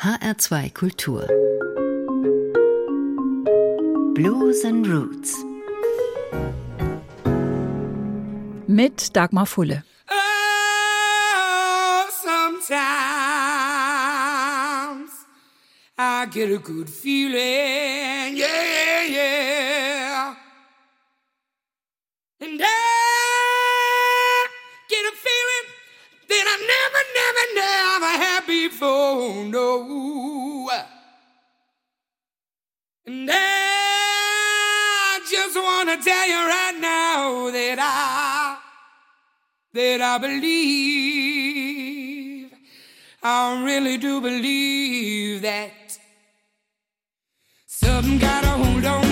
HR2 Kultur Blues and Roots mit Dagmar Fulle. Oh, sometimes I get a good feeling, yeah, yeah. Before, no. And I just want to tell you right now that I, that I believe, I really do believe that something got a hold on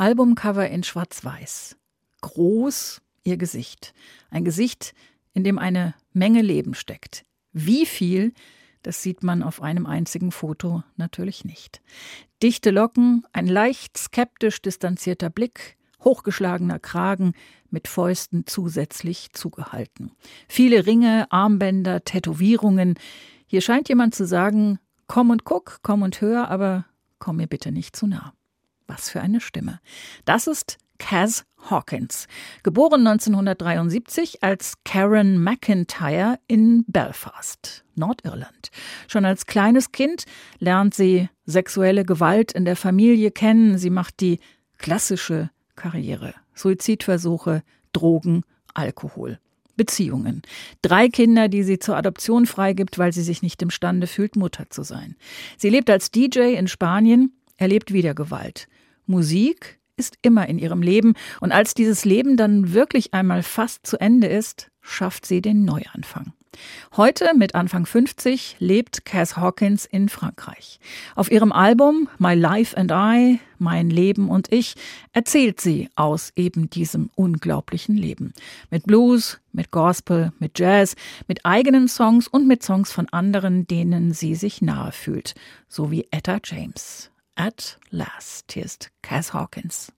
Albumcover in Schwarz-Weiß. Groß ihr Gesicht. Ein Gesicht, in dem eine Menge Leben steckt. Wie viel, das sieht man auf einem einzigen Foto natürlich nicht. Dichte Locken, ein leicht skeptisch distanzierter Blick, hochgeschlagener Kragen, mit Fäusten zusätzlich zugehalten. Viele Ringe, Armbänder, Tätowierungen. Hier scheint jemand zu sagen, komm und guck, komm und hör, aber komm mir bitte nicht zu nah. Was für eine Stimme. Das ist Kaz Hawkins, geboren 1973 als Karen McIntyre in Belfast, Nordirland. Schon als kleines Kind lernt sie sexuelle Gewalt in der Familie kennen. Sie macht die klassische Karriere. Suizidversuche, Drogen, Alkohol. Beziehungen. Drei Kinder, die sie zur Adoption freigibt, weil sie sich nicht imstande fühlt, Mutter zu sein. Sie lebt als DJ in Spanien, erlebt wieder Gewalt. Musik ist immer in ihrem Leben und als dieses Leben dann wirklich einmal fast zu Ende ist, schafft sie den Neuanfang. Heute mit Anfang 50 lebt Cass Hawkins in Frankreich. Auf ihrem Album My Life and I, Mein Leben und ich, erzählt sie aus eben diesem unglaublichen Leben. Mit Blues, mit Gospel, mit Jazz, mit eigenen Songs und mit Songs von anderen, denen sie sich nahe fühlt. So wie Etta James. At last, hier ist Cass Hawkins.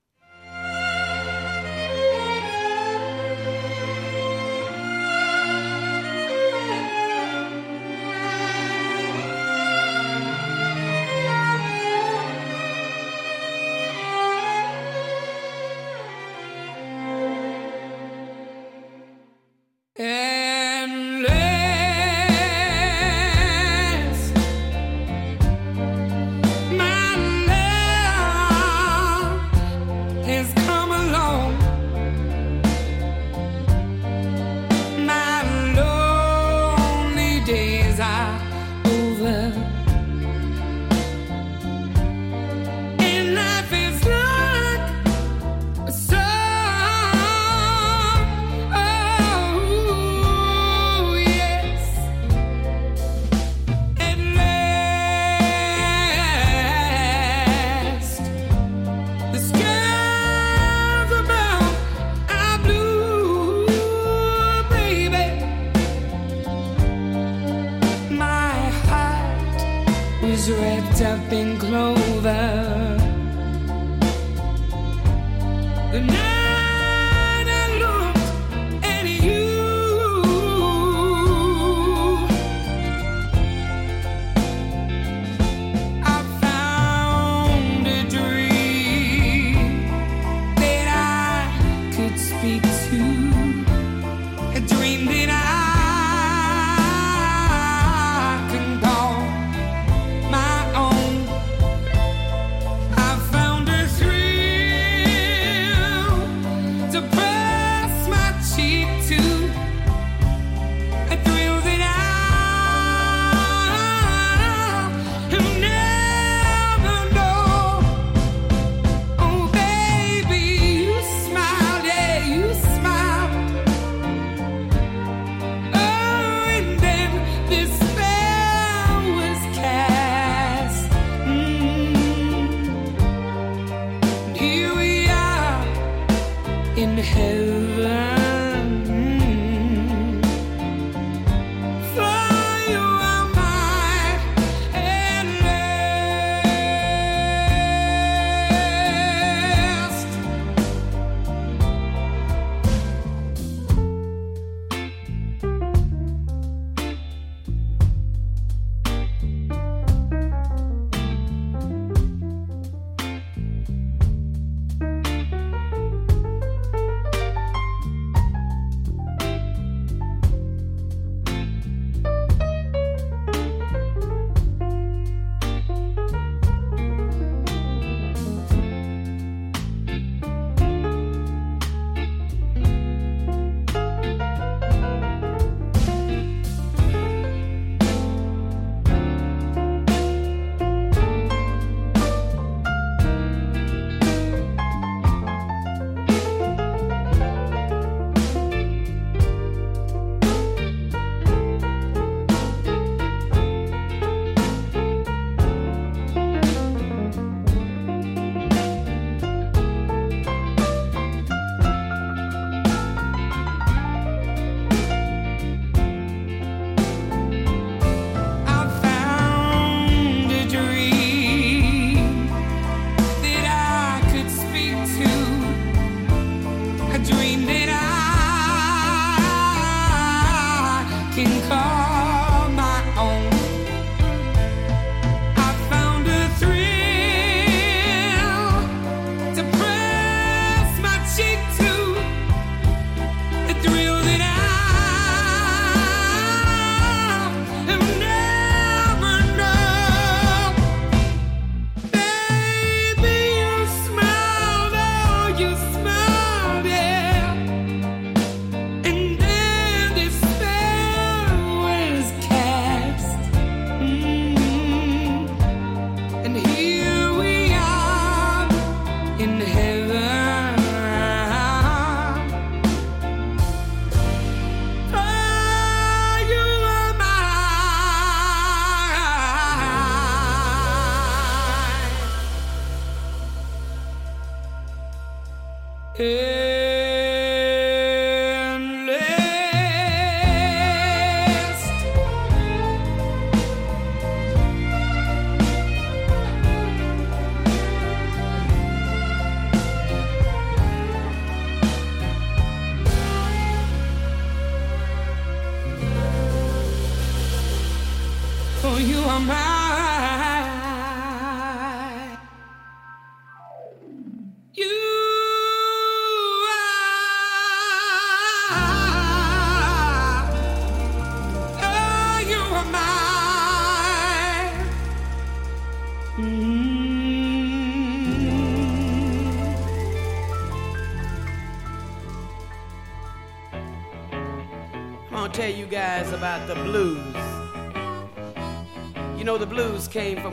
Was wrapped up in clover. The night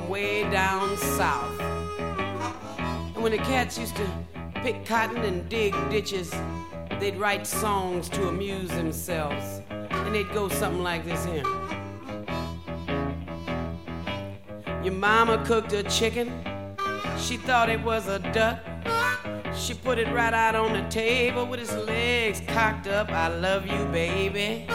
way down south. And when the cats used to pick cotton and dig ditches, they'd write songs to amuse themselves. And they'd go something like this here. Your mama cooked a chicken. She thought it was a duck. She put it right out on the table with its legs cocked up. I love you, baby.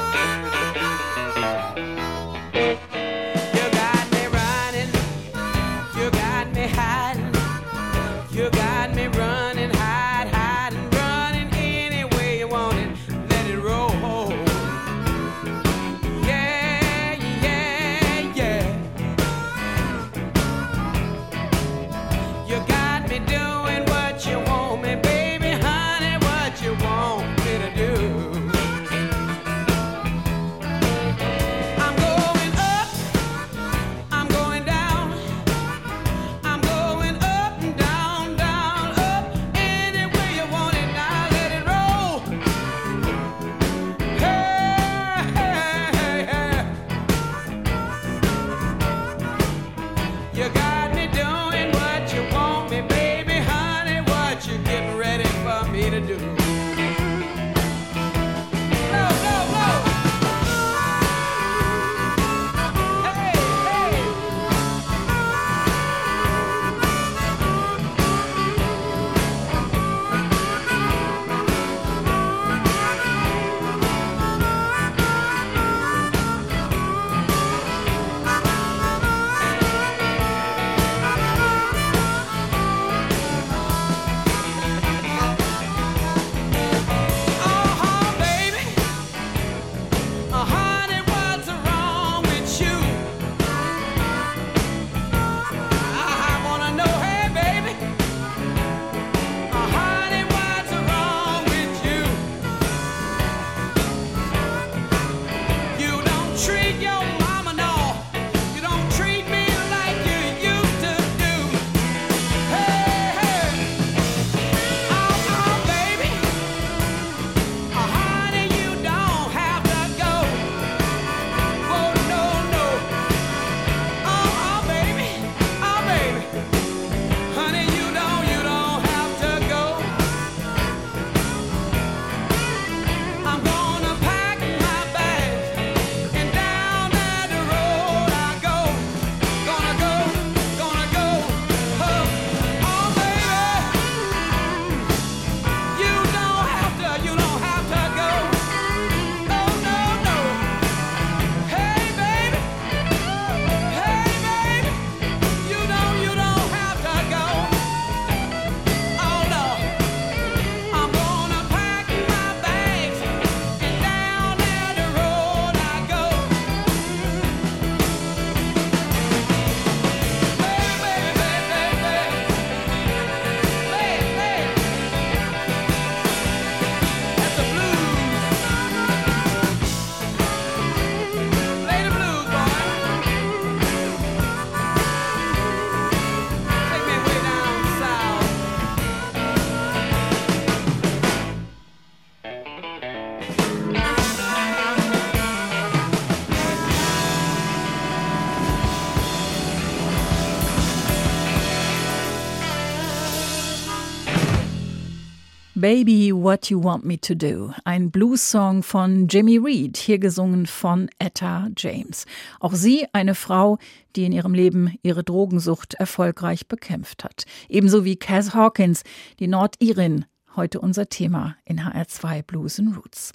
Baby, What You Want Me to Do. Ein Blues-Song von Jimmy Reed, hier gesungen von Etta James. Auch sie eine Frau, die in ihrem Leben ihre Drogensucht erfolgreich bekämpft hat. Ebenso wie Cass Hawkins, die Nordirin, heute unser Thema in HR2 Blues and Roots.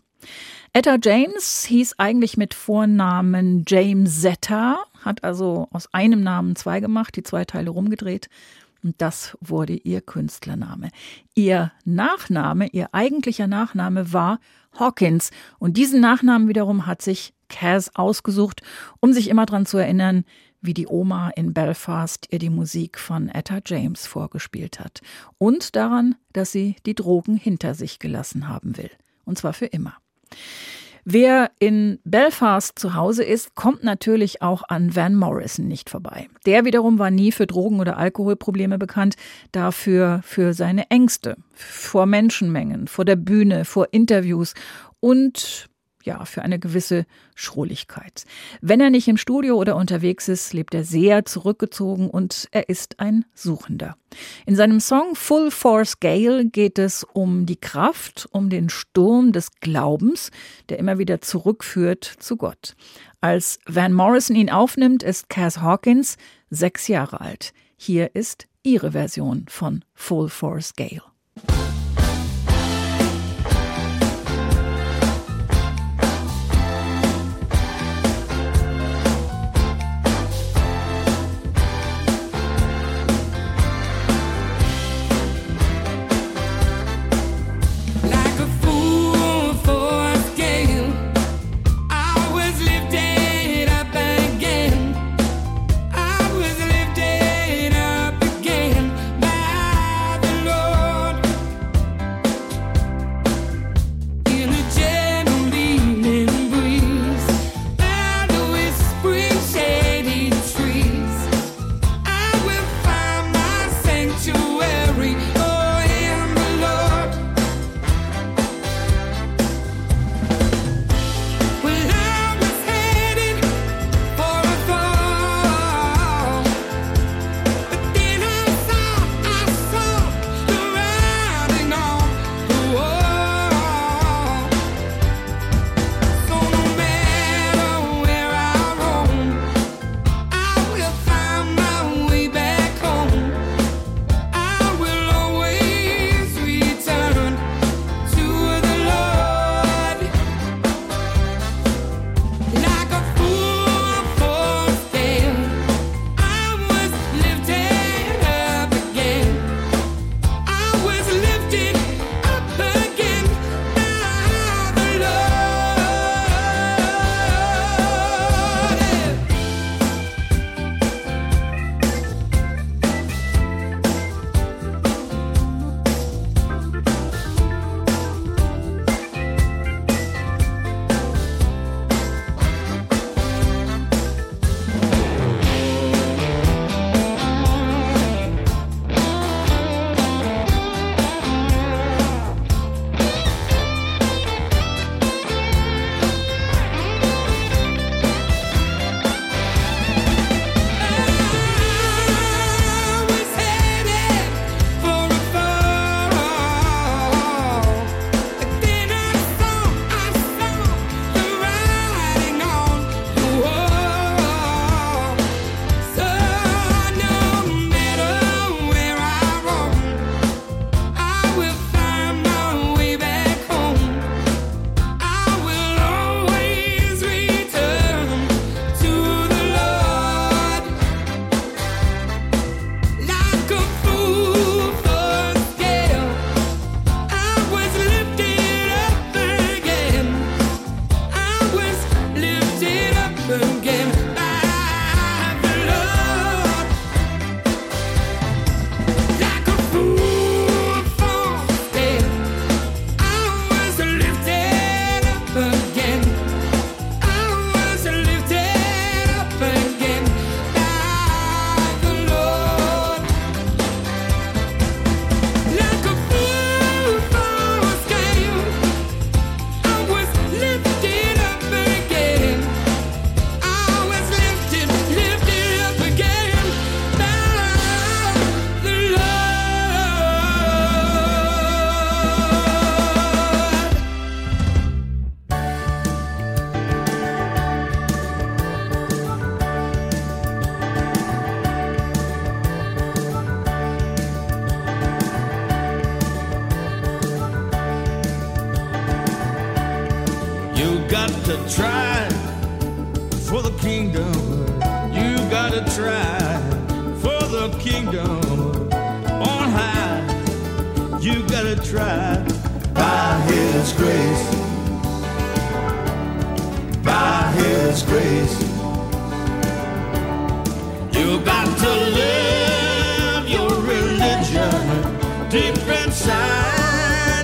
Etta James hieß eigentlich mit Vornamen James Zetta, hat also aus einem Namen zwei gemacht, die zwei Teile rumgedreht. Und das wurde ihr Künstlername. Ihr Nachname, ihr eigentlicher Nachname war Hawkins. Und diesen Nachnamen wiederum hat sich Cass ausgesucht, um sich immer daran zu erinnern, wie die Oma in Belfast ihr die Musik von Etta James vorgespielt hat. Und daran, dass sie die Drogen hinter sich gelassen haben will. Und zwar für immer. Wer in Belfast zu Hause ist, kommt natürlich auch an Van Morrison nicht vorbei. Der wiederum war nie für Drogen- oder Alkoholprobleme bekannt, dafür für seine Ängste vor Menschenmengen, vor der Bühne, vor Interviews und ja, für eine gewisse Schrulligkeit. Wenn er nicht im Studio oder unterwegs ist, lebt er sehr zurückgezogen und er ist ein Suchender. In seinem Song Full Force Gale geht es um die Kraft, um den Sturm des Glaubens, der immer wieder zurückführt zu Gott. Als Van Morrison ihn aufnimmt, ist Cass Hawkins sechs Jahre alt. Hier ist ihre Version von Full Force Gale.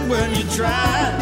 When you try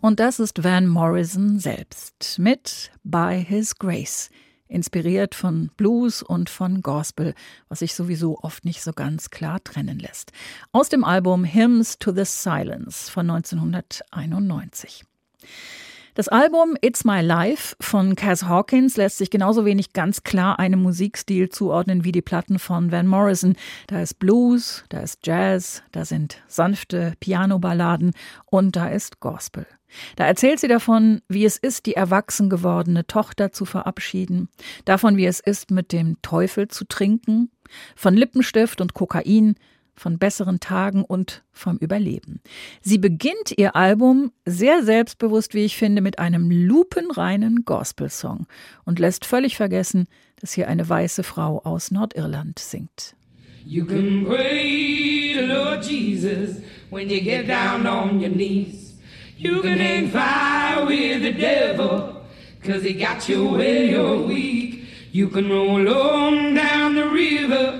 Und das ist Van Morrison selbst mit By His Grace, inspiriert von Blues und von Gospel, was sich sowieso oft nicht so ganz klar trennen lässt. Aus dem Album Hymns to the Silence von 1991. Das Album It's My Life von Cass Hawkins lässt sich genauso wenig ganz klar einem Musikstil zuordnen wie die Platten von Van Morrison. Da ist Blues, da ist Jazz, da sind sanfte Pianoballaden und da ist Gospel. Da erzählt sie davon, wie es ist, die erwachsen gewordene Tochter zu verabschieden, davon, wie es ist, mit dem Teufel zu trinken, von Lippenstift und Kokain, von besseren Tagen und vom Überleben. Sie beginnt ihr Album sehr selbstbewusst, wie ich finde, mit einem lupenreinen Gospelsong und lässt völlig vergessen, dass hier eine weiße Frau aus Nordirland singt. You can pray to Lord Jesus when you get down on your knees. You can hang fire with the devil, cause he got you where you're weak. You can roll on down the river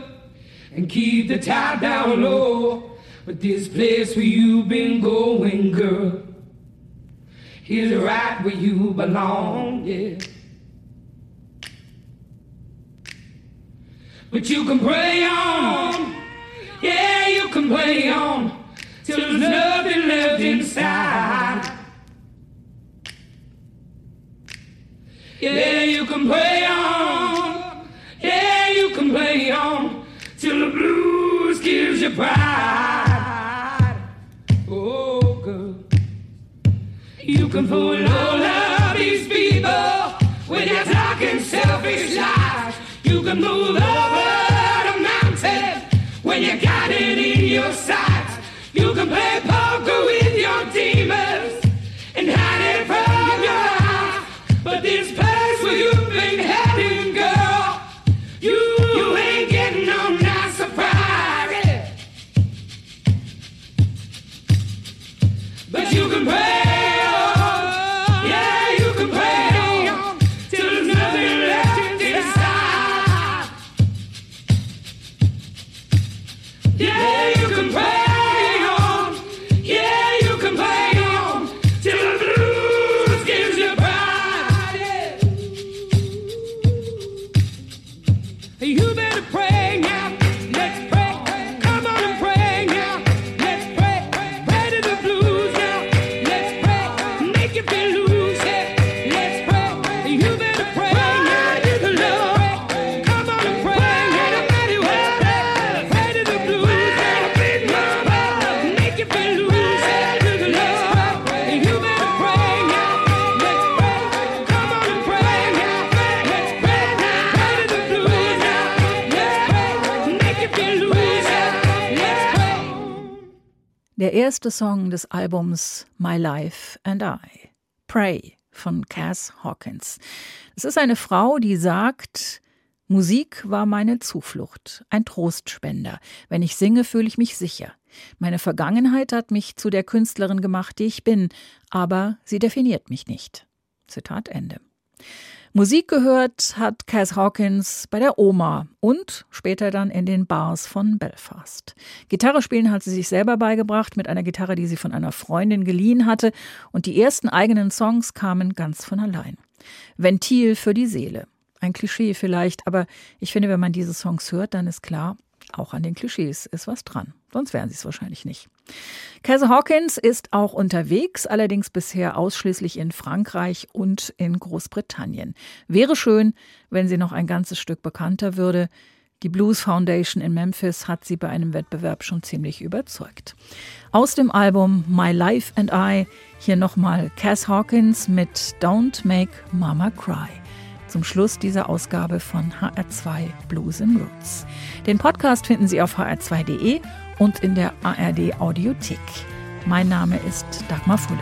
and keep the tide down low. But this place where you've been going, girl, is right where you belong, yeah. But you can pray on, yeah, you can pray on till there's nothing left inside. Yeah, you can play on. Yeah, you can play on till the blues gives you pride. Oh, girl. You can fool all of these people when you're talking selfish lies. You can move over the mountain when you got it in your sights. You can play poker with your demons erste Song des Albums My Life and I, Pray von Cass Hawkins. Es ist eine Frau, die sagt, Musik war meine Zuflucht, ein Trostspender. Wenn ich singe, fühle ich mich sicher. Meine Vergangenheit hat mich zu der Künstlerin gemacht, die ich bin, aber sie definiert mich nicht. Zitat Ende. Musik gehört hat Cass Hawkins bei der Oma und später dann in den Bars von Belfast. Gitarre spielen hat sie sich selber beigebracht mit einer Gitarre, die sie von einer Freundin geliehen hatte und die ersten eigenen Songs kamen ganz von allein. Ventil für die Seele. Ein Klischee vielleicht, aber ich finde, wenn man diese Songs hört, dann ist klar, auch an den Klischees ist was dran. Sonst wären sie es wahrscheinlich nicht. Casey Hawkins ist auch unterwegs, allerdings bisher ausschließlich in Frankreich und in Großbritannien. Wäre schön, wenn sie noch ein ganzes Stück bekannter würde. Die Blues Foundation in Memphis hat sie bei einem Wettbewerb schon ziemlich überzeugt. Aus dem Album My Life and I hier nochmal Cass Hawkins mit Don't Make Mama Cry zum Schluss dieser Ausgabe von HR2 Blues and Roots. Den Podcast finden Sie auf hr2.de und in der ARD Audiothek. Mein Name ist Dagmar Fulle.